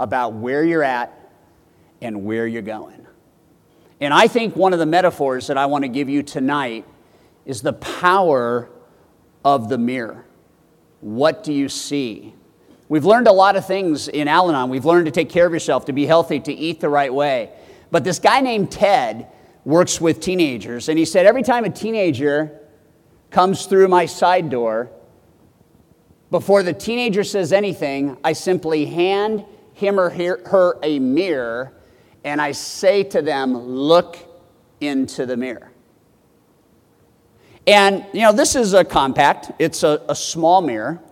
about where you're at and where you're going. And I think one of the metaphors that I want to give you tonight is the power of the mirror. What do you see? We've learned a lot of things in Al Anon. We've learned to take care of yourself, to be healthy, to eat the right way. But this guy named Ted works with teenagers, and he said every time a teenager comes through my side door, before the teenager says anything, I simply hand him or her a mirror, and I say to them, Look into the mirror. And, you know, this is a compact, it's a, a small mirror.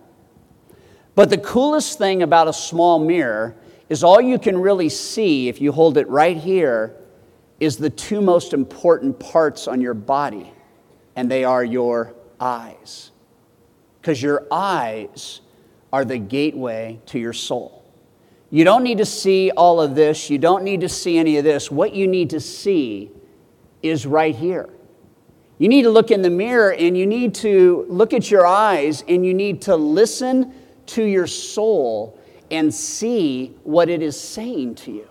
But the coolest thing about a small mirror is all you can really see if you hold it right here is the two most important parts on your body, and they are your eyes. Because your eyes are the gateway to your soul. You don't need to see all of this. You don't need to see any of this. What you need to see is right here. You need to look in the mirror and you need to look at your eyes and you need to listen to your soul and see what it is saying to you.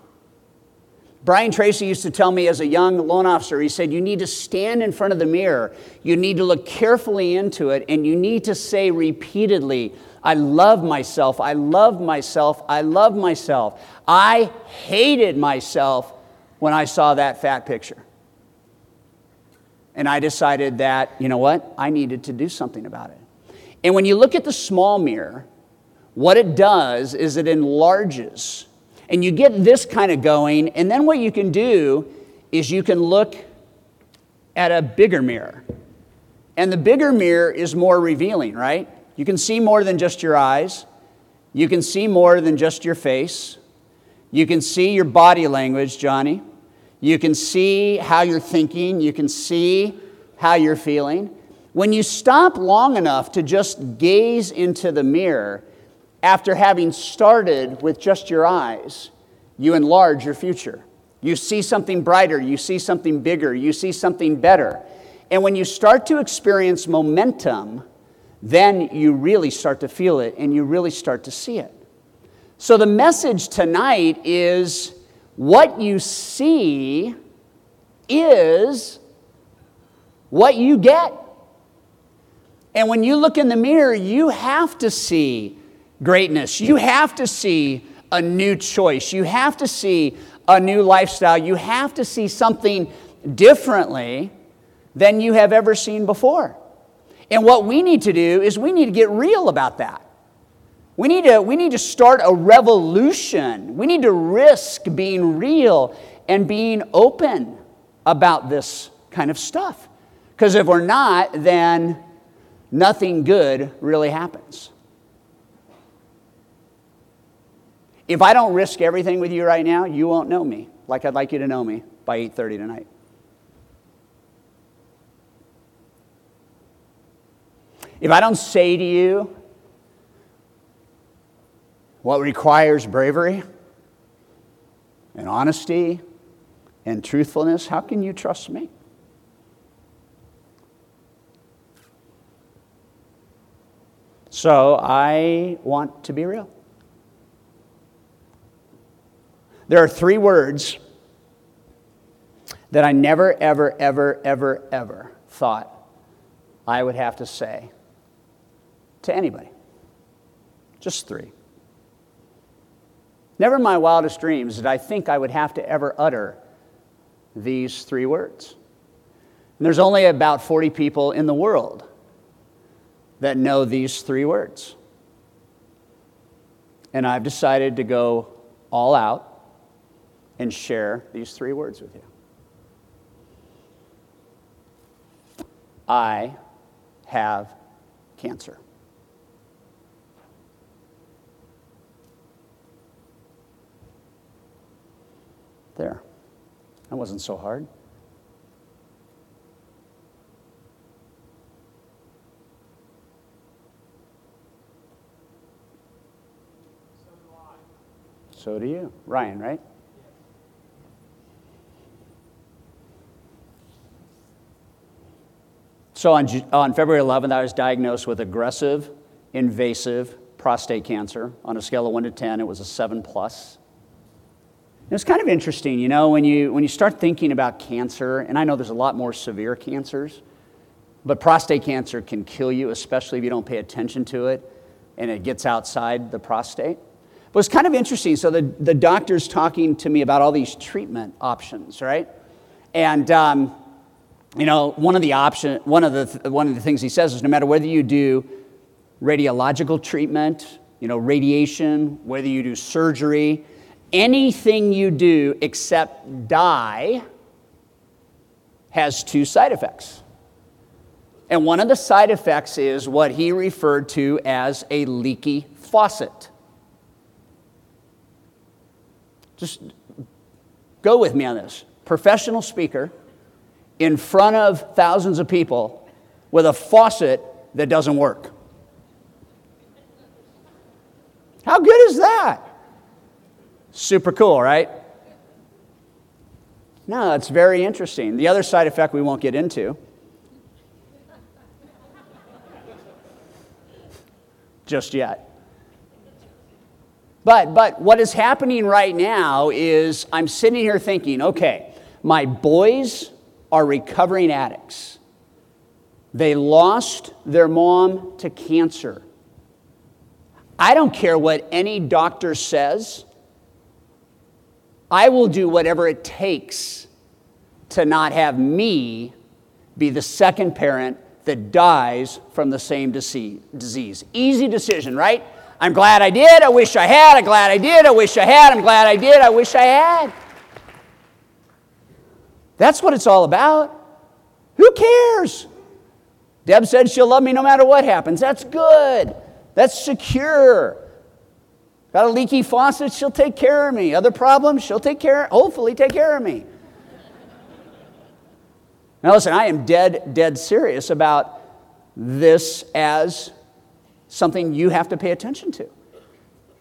Brian Tracy used to tell me as a young loan officer, he said, You need to stand in front of the mirror. You need to look carefully into it, and you need to say repeatedly, I love myself. I love myself. I love myself. I hated myself when I saw that fat picture. And I decided that, you know what? I needed to do something about it. And when you look at the small mirror, what it does is it enlarges. And you get this kind of going. And then what you can do is you can look at a bigger mirror. And the bigger mirror is more revealing, right? You can see more than just your eyes. You can see more than just your face. You can see your body language, Johnny. You can see how you're thinking. You can see how you're feeling. When you stop long enough to just gaze into the mirror, after having started with just your eyes, you enlarge your future. You see something brighter, you see something bigger, you see something better. And when you start to experience momentum, then you really start to feel it and you really start to see it. So, the message tonight is what you see is what you get. And when you look in the mirror, you have to see greatness. You have to see a new choice. You have to see a new lifestyle. You have to see something differently than you have ever seen before. And what we need to do is we need to get real about that. We need to, we need to start a revolution. We need to risk being real and being open about this kind of stuff. Because if we're not, then nothing good really happens. If I don't risk everything with you right now, you won't know me like I'd like you to know me by 8:30 tonight. If I don't say to you what requires bravery and honesty and truthfulness, how can you trust me? So I want to be real. There are three words that I never, ever, ever, ever, ever thought I would have to say to anybody. Just three. Never in my wildest dreams did I think I would have to ever utter these three words. And there's only about 40 people in the world that know these three words. And I've decided to go all out and share these three words with you. I have cancer. There. That wasn't so hard. So do you. Ryan, right? So on, on February 11th, I was diagnosed with aggressive, invasive prostate cancer. On a scale of 1 to 10, it was a 7 plus. It's kind of interesting, you know, when you, when you start thinking about cancer, and I know there's a lot more severe cancers, but prostate cancer can kill you, especially if you don't pay attention to it and it gets outside the prostate. But it's kind of interesting. So the, the doctor's talking to me about all these treatment options, right? And um, you know, one of the option, one of the one of the things he says is no matter whether you do radiological treatment, you know, radiation, whether you do surgery, anything you do except die has two side effects. And one of the side effects is what he referred to as a leaky faucet. Just go with me on this. Professional speaker in front of thousands of people with a faucet that doesn't work. How good is that? Super cool, right? No, it's very interesting. The other side effect we won't get into. Just yet. But, but what is happening right now is I'm sitting here thinking, okay, my boys are recovering addicts. They lost their mom to cancer. I don't care what any doctor says. I will do whatever it takes to not have me be the second parent that dies from the same disease. Easy decision, right? I'm glad I did. I wish I had. I'm glad I did. I wish I had. I'm glad I did. I wish I had. That's what it's all about. Who cares? Deb said she'll love me no matter what happens. That's good. That's secure. Got a leaky faucet, she'll take care of me. Other problems, she'll take care, hopefully take care of me. Now listen, I am dead, dead serious about this as something you have to pay attention to.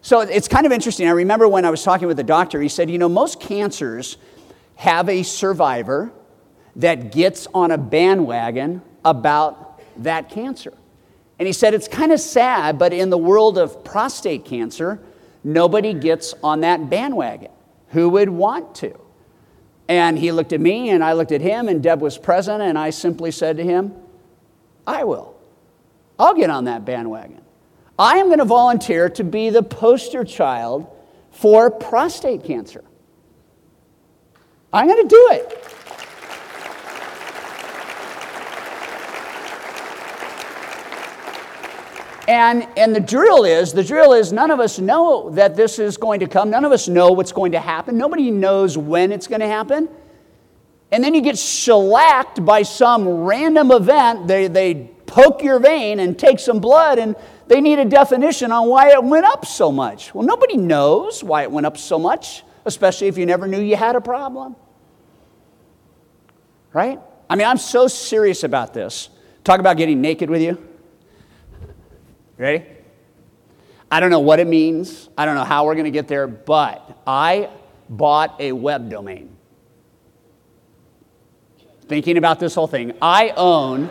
So it's kind of interesting. I remember when I was talking with the doctor, he said, you know, most cancers have a survivor that gets on a bandwagon about that cancer. And he said, it's kind of sad, but in the world of prostate cancer, nobody gets on that bandwagon. Who would want to? And he looked at me, and I looked at him, and Deb was present, and I simply said to him, I will. I'll get on that bandwagon. I am going to volunteer to be the poster child for prostate cancer. I'm going to do it. And, and the drill is the drill is none of us know that this is going to come. None of us know what's going to happen. Nobody knows when it's going to happen. And then you get shellacked by some random event. They, they poke your vein and take some blood, and they need a definition on why it went up so much. Well, nobody knows why it went up so much, especially if you never knew you had a problem. Right? I mean, I'm so serious about this. Talk about getting naked with you. Ready? I don't know what it means. I don't know how we're going to get there, but I bought a web domain. Thinking about this whole thing, I own.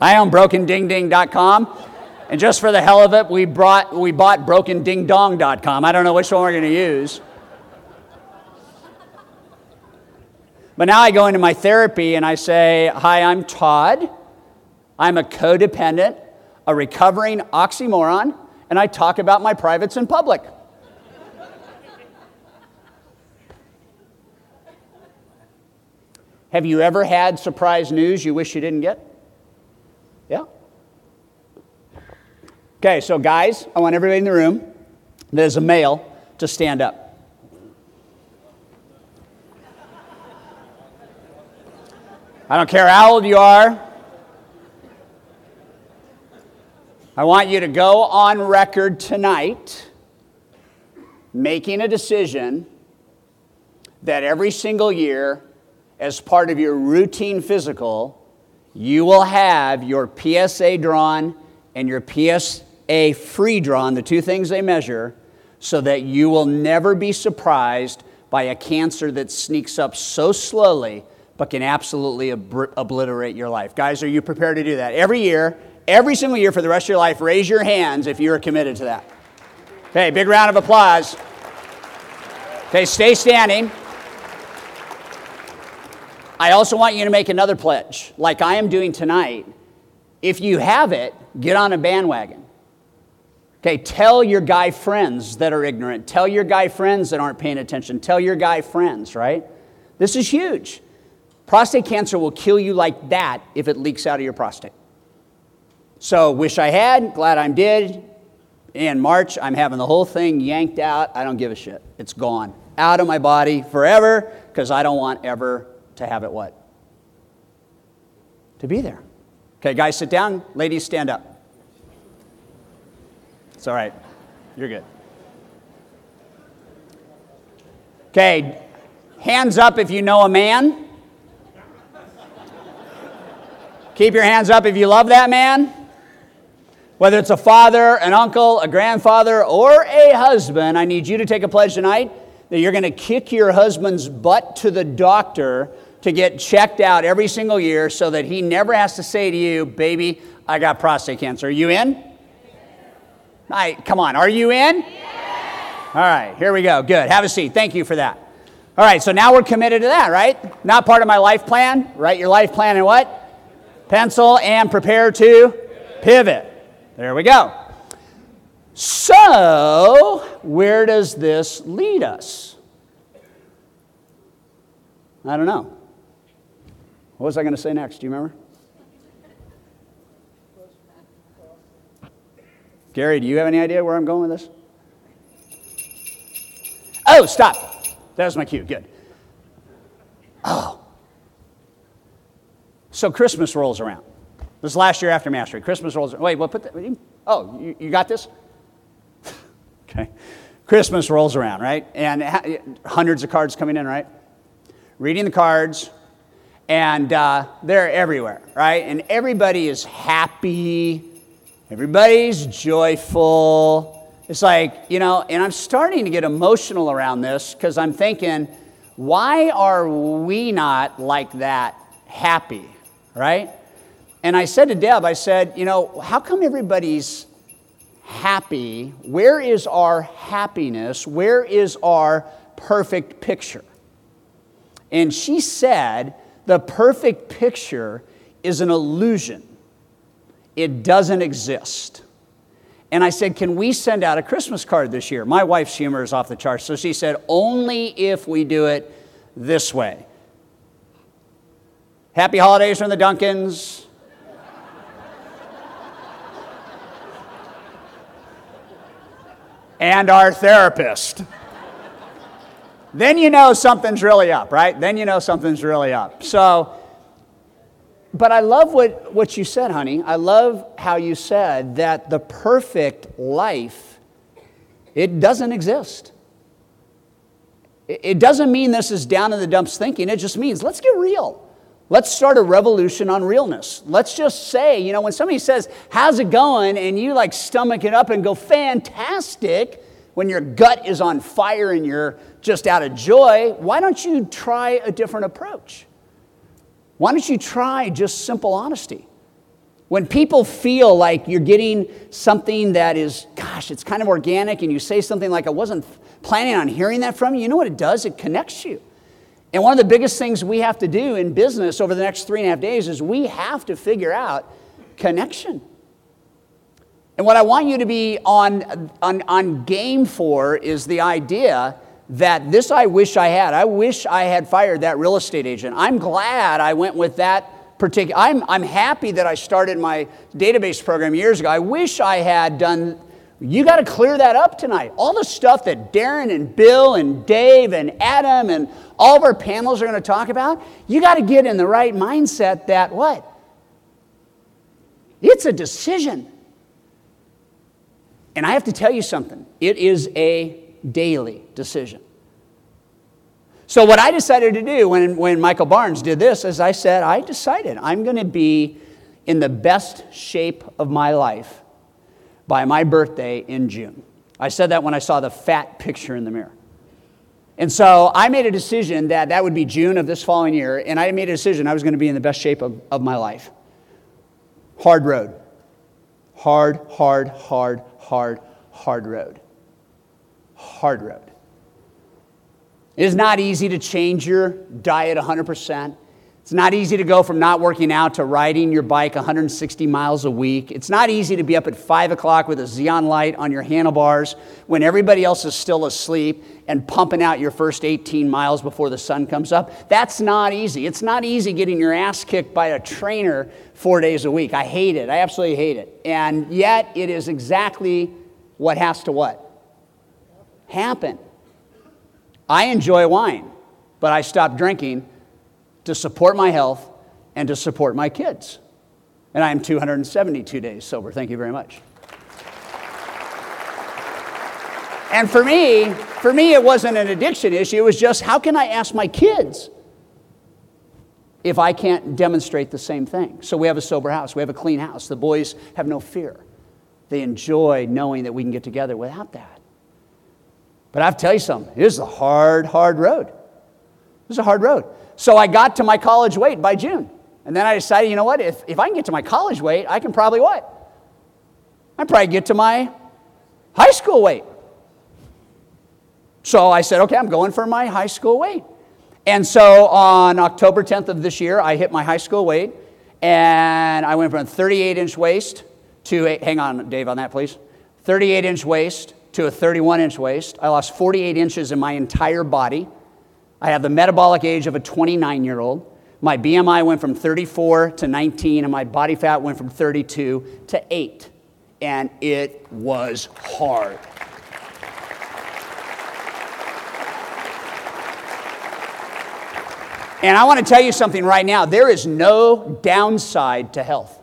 I own brokendingding.com. And just for the hell of it, we, brought, we bought brokendingdong.com. I don't know which one we're going to use. But now I go into my therapy and I say, Hi, I'm Todd. I'm a codependent, a recovering oxymoron, and I talk about my privates in public. Have you ever had surprise news you wish you didn't get? Yeah? Okay, so guys, I want everybody in the room that is a male to stand up. I don't care how old you are. I want you to go on record tonight making a decision that every single year, as part of your routine physical, you will have your PSA drawn and your PSA free drawn, the two things they measure, so that you will never be surprised by a cancer that sneaks up so slowly but can absolutely ob- obliterate your life. Guys, are you prepared to do that? Every year, every single year for the rest of your life, raise your hands if you are committed to that. Okay, big round of applause. Okay, stay standing. I also want you to make another pledge, like I am doing tonight. If you have it, get on a bandwagon. Okay, tell your guy friends that are ignorant. Tell your guy friends that aren't paying attention. Tell your guy friends, right? This is huge. Prostate cancer will kill you like that if it leaks out of your prostate. So, wish I had, glad I'm did. In March, I'm having the whole thing yanked out. I don't give a shit. It's gone out of my body forever because I don't want ever to have it what? To be there. Okay, guys, sit down. Ladies, stand up. It's all right. You're good. Okay, hands up if you know a man. Keep your hands up if you love that man. Whether it's a father, an uncle, a grandfather, or a husband, I need you to take a pledge tonight that you're going to kick your husband's butt to the doctor to get checked out every single year so that he never has to say to you, baby, I got prostate cancer. Are you in? All right, come on. Are you in? All right, here we go. Good. Have a seat. Thank you for that. All right, so now we're committed to that, right? Not part of my life plan. Write your life plan and what? Pencil and prepare to pivot. There we go. So, where does this lead us? I don't know. What was I going to say next? Do you remember? Gary, do you have any idea where I'm going with this? Oh, stop. That was my cue. Good. Oh. So Christmas rolls around. This last year after Mastery. Christmas rolls around. Wait, what put that? Oh, you, you got this? okay. Christmas rolls around, right? And hundreds of cards coming in, right? Reading the cards, and uh, they're everywhere, right? And everybody is happy, everybody's joyful. It's like, you know, and I'm starting to get emotional around this because I'm thinking, why are we not like that happy, right? And I said to Deb, I said, you know, how come everybody's happy? Where is our happiness? Where is our perfect picture? And she said, the perfect picture is an illusion, it doesn't exist. And I said, Can we send out a Christmas card this year? My wife's humor is off the charts. So she said, Only if we do it this way. Happy holidays from the Duncans. and our therapist then you know something's really up, right? Then you know something's really up. So, but I love what, what you said, honey. I love how you said that the perfect life, it doesn't exist. It doesn't mean this is down in the dumps thinking. It just means let's get real. Let's start a revolution on realness. Let's just say, you know, when somebody says, How's it going? and you like stomach it up and go, Fantastic, when your gut is on fire and you're just out of joy, why don't you try a different approach? Why don't you try just simple honesty? When people feel like you're getting something that is, gosh, it's kind of organic, and you say something like, I wasn't planning on hearing that from you, you know what it does? It connects you. And one of the biggest things we have to do in business over the next three and a half days is we have to figure out connection. And what I want you to be on, on, on game for is the idea that this I wish I had. I wish I had fired that real estate agent. I'm glad I went with that particular. I'm, I'm happy that I started my database program years ago. I wish I had done. You got to clear that up tonight. All the stuff that Darren and Bill and Dave and Adam and all of our panels are going to talk about, you got to get in the right mindset that what? It's a decision. And I have to tell you something it is a daily decision. So, what I decided to do when, when Michael Barnes did this is I said, I decided I'm going to be in the best shape of my life by my birthday in June. I said that when I saw the fat picture in the mirror. And so I made a decision that that would be June of this following year, and I made a decision I was going to be in the best shape of, of my life. Hard road. Hard, hard, hard, hard, hard road. Hard road. It is not easy to change your diet 100%. It's not easy to go from not working out to riding your bike 160 miles a week. It's not easy to be up at 5 o'clock with a xenon light on your handlebars when everybody else is still asleep and pumping out your first 18 miles before the sun comes up. That's not easy. It's not easy getting your ass kicked by a trainer four days a week. I hate it. I absolutely hate it. And yet, it is exactly what has to what? Happen. I enjoy wine, but I stopped drinking to support my health and to support my kids. And I am 272 days sober. Thank you very much. And for me, for me, it wasn't an addiction issue. It was just how can I ask my kids if I can't demonstrate the same thing? So we have a sober house, we have a clean house. The boys have no fear. They enjoy knowing that we can get together without that. But I have to tell you something, it is a hard, hard road. It was a hard road. So I got to my college weight by June. And then I decided, you know what? If, if I can get to my college weight, I can probably what? I probably get to my high school weight. So I said, okay, I'm going for my high school weight. And so on October 10th of this year, I hit my high school weight. And I went from a 38 inch waist to a, hang on, Dave, on that, please. 38 inch waist to a 31 inch waist. I lost 48 inches in my entire body. I have the metabolic age of a 29 year old. My BMI went from 34 to 19, and my body fat went from 32 to 8. And it was hard. And I want to tell you something right now there is no downside to health.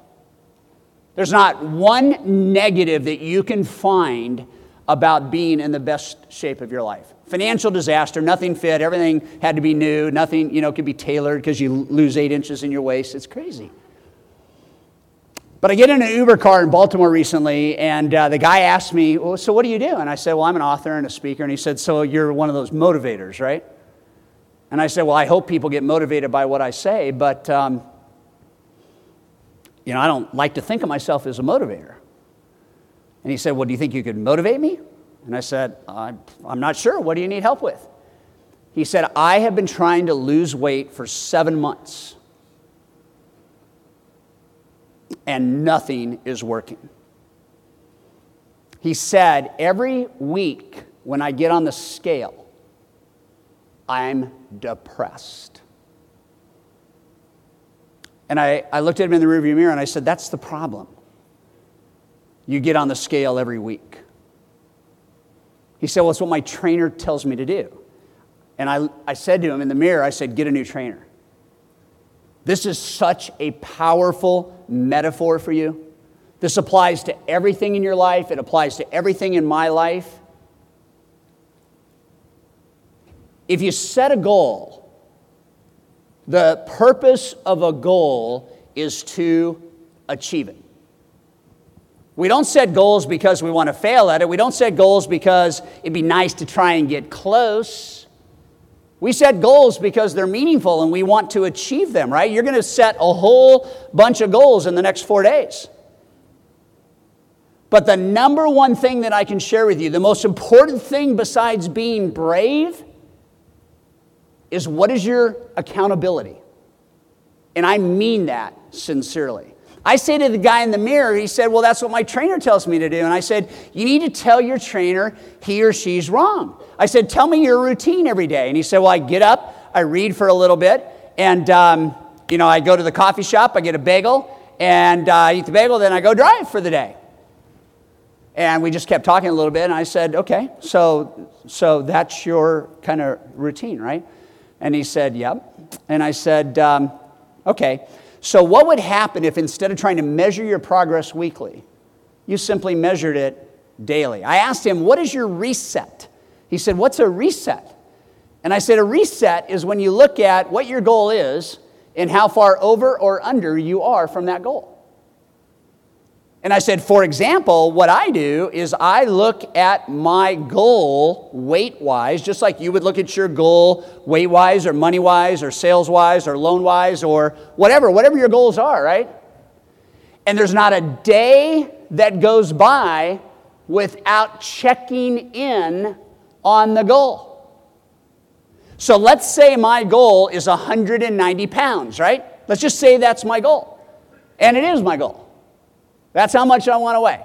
There's not one negative that you can find about being in the best shape of your life. Financial disaster, nothing fit, everything had to be new, nothing, you know, could be tailored because you lose eight inches in your waist. It's crazy. But I get in an Uber car in Baltimore recently, and uh, the guy asked me, well, So what do you do? And I said, Well, I'm an author and a speaker. And he said, So you're one of those motivators, right? And I said, Well, I hope people get motivated by what I say, but, um, you know, I don't like to think of myself as a motivator. And he said, Well, do you think you could motivate me? And I said, I'm, I'm not sure. What do you need help with? He said, I have been trying to lose weight for seven months, and nothing is working. He said, Every week when I get on the scale, I'm depressed. And I, I looked at him in the rearview mirror and I said, That's the problem. You get on the scale every week. He said, Well, it's what my trainer tells me to do. And I, I said to him in the mirror, I said, Get a new trainer. This is such a powerful metaphor for you. This applies to everything in your life, it applies to everything in my life. If you set a goal, the purpose of a goal is to achieve it. We don't set goals because we want to fail at it. We don't set goals because it'd be nice to try and get close. We set goals because they're meaningful and we want to achieve them, right? You're going to set a whole bunch of goals in the next four days. But the number one thing that I can share with you, the most important thing besides being brave, is what is your accountability? And I mean that sincerely. I say to the guy in the mirror, he said, Well, that's what my trainer tells me to do. And I said, You need to tell your trainer he or she's wrong. I said, Tell me your routine every day. And he said, Well, I get up, I read for a little bit, and, um, you know, I go to the coffee shop, I get a bagel, and uh, eat the bagel, then I go drive for the day. And we just kept talking a little bit, and I said, Okay, so, so that's your kind of routine, right? And he said, Yep. And I said, um, Okay. So, what would happen if instead of trying to measure your progress weekly, you simply measured it daily. I asked him, What is your reset? He said, What's a reset? And I said, A reset is when you look at what your goal is and how far over or under you are from that goal. And I said, for example, what I do is I look at my goal weight wise, just like you would look at your goal weight wise or money wise or sales wise or loan wise or whatever, whatever your goals are, right? And there's not a day that goes by without checking in on the goal. So let's say my goal is 190 pounds, right? Let's just say that's my goal. And it is my goal. That's how much I want to weigh.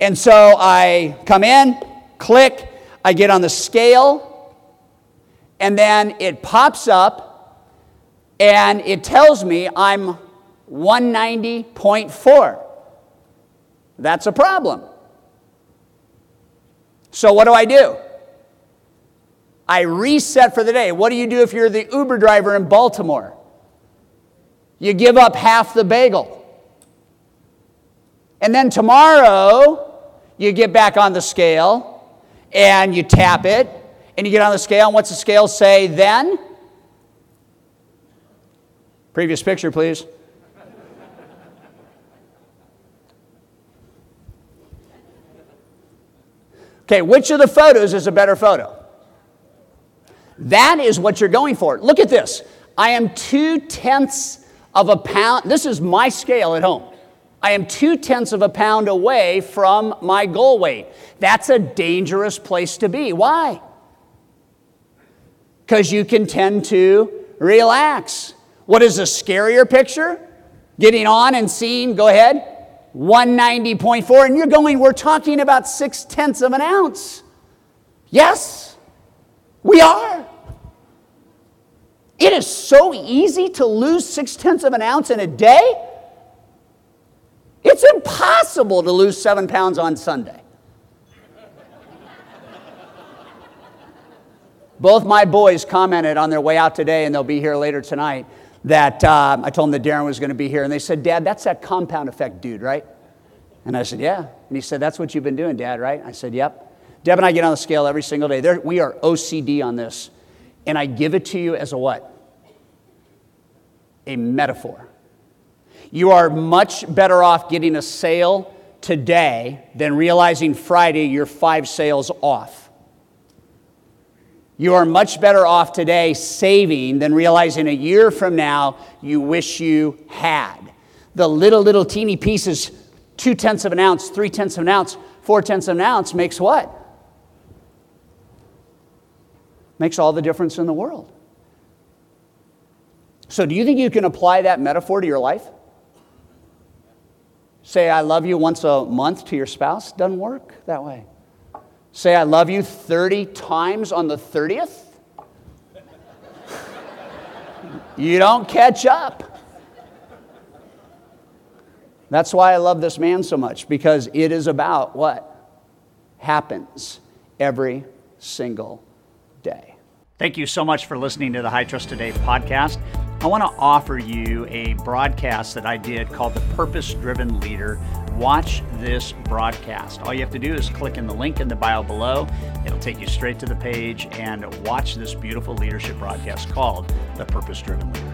And so I come in, click, I get on the scale, and then it pops up and it tells me I'm 190.4. That's a problem. So what do I do? I reset for the day. What do you do if you're the Uber driver in Baltimore? You give up half the bagel. And then tomorrow, you get back on the scale and you tap it and you get on the scale. And what's the scale say then? Previous picture, please. Okay, which of the photos is a better photo? That is what you're going for. Look at this. I am two tenths of a pound. This is my scale at home. I am two tenths of a pound away from my goal weight. That's a dangerous place to be. Why? Because you can tend to relax. What is a scarier picture? Getting on and seeing, go ahead, 190.4, and you're going, we're talking about six tenths of an ounce. Yes, we are. It is so easy to lose six tenths of an ounce in a day. It's impossible to lose seven pounds on Sunday. Both my boys commented on their way out today, and they'll be here later tonight, that uh, I told them that Darren was going to be here. And they said, Dad, that's that compound effect dude, right? And I said, Yeah. And he said, That's what you've been doing, Dad, right? I said, Yep. Deb and I get on the scale every single day. We are OCD on this. And I give it to you as a what? A metaphor. You are much better off getting a sale today than realizing Friday you're five sales off. You are much better off today saving than realizing a year from now you wish you had. The little, little teeny pieces, two tenths of an ounce, three tenths of an ounce, four tenths of an ounce, makes what? Makes all the difference in the world. So, do you think you can apply that metaphor to your life? Say, I love you once a month to your spouse doesn't work that way. Say, I love you 30 times on the 30th. you don't catch up. That's why I love this man so much, because it is about what happens every single day. Thank you so much for listening to the High Trust Today podcast. I want to offer you a broadcast that I did called The Purpose Driven Leader. Watch this broadcast. All you have to do is click in the link in the bio below. It'll take you straight to the page and watch this beautiful leadership broadcast called The Purpose Driven Leader.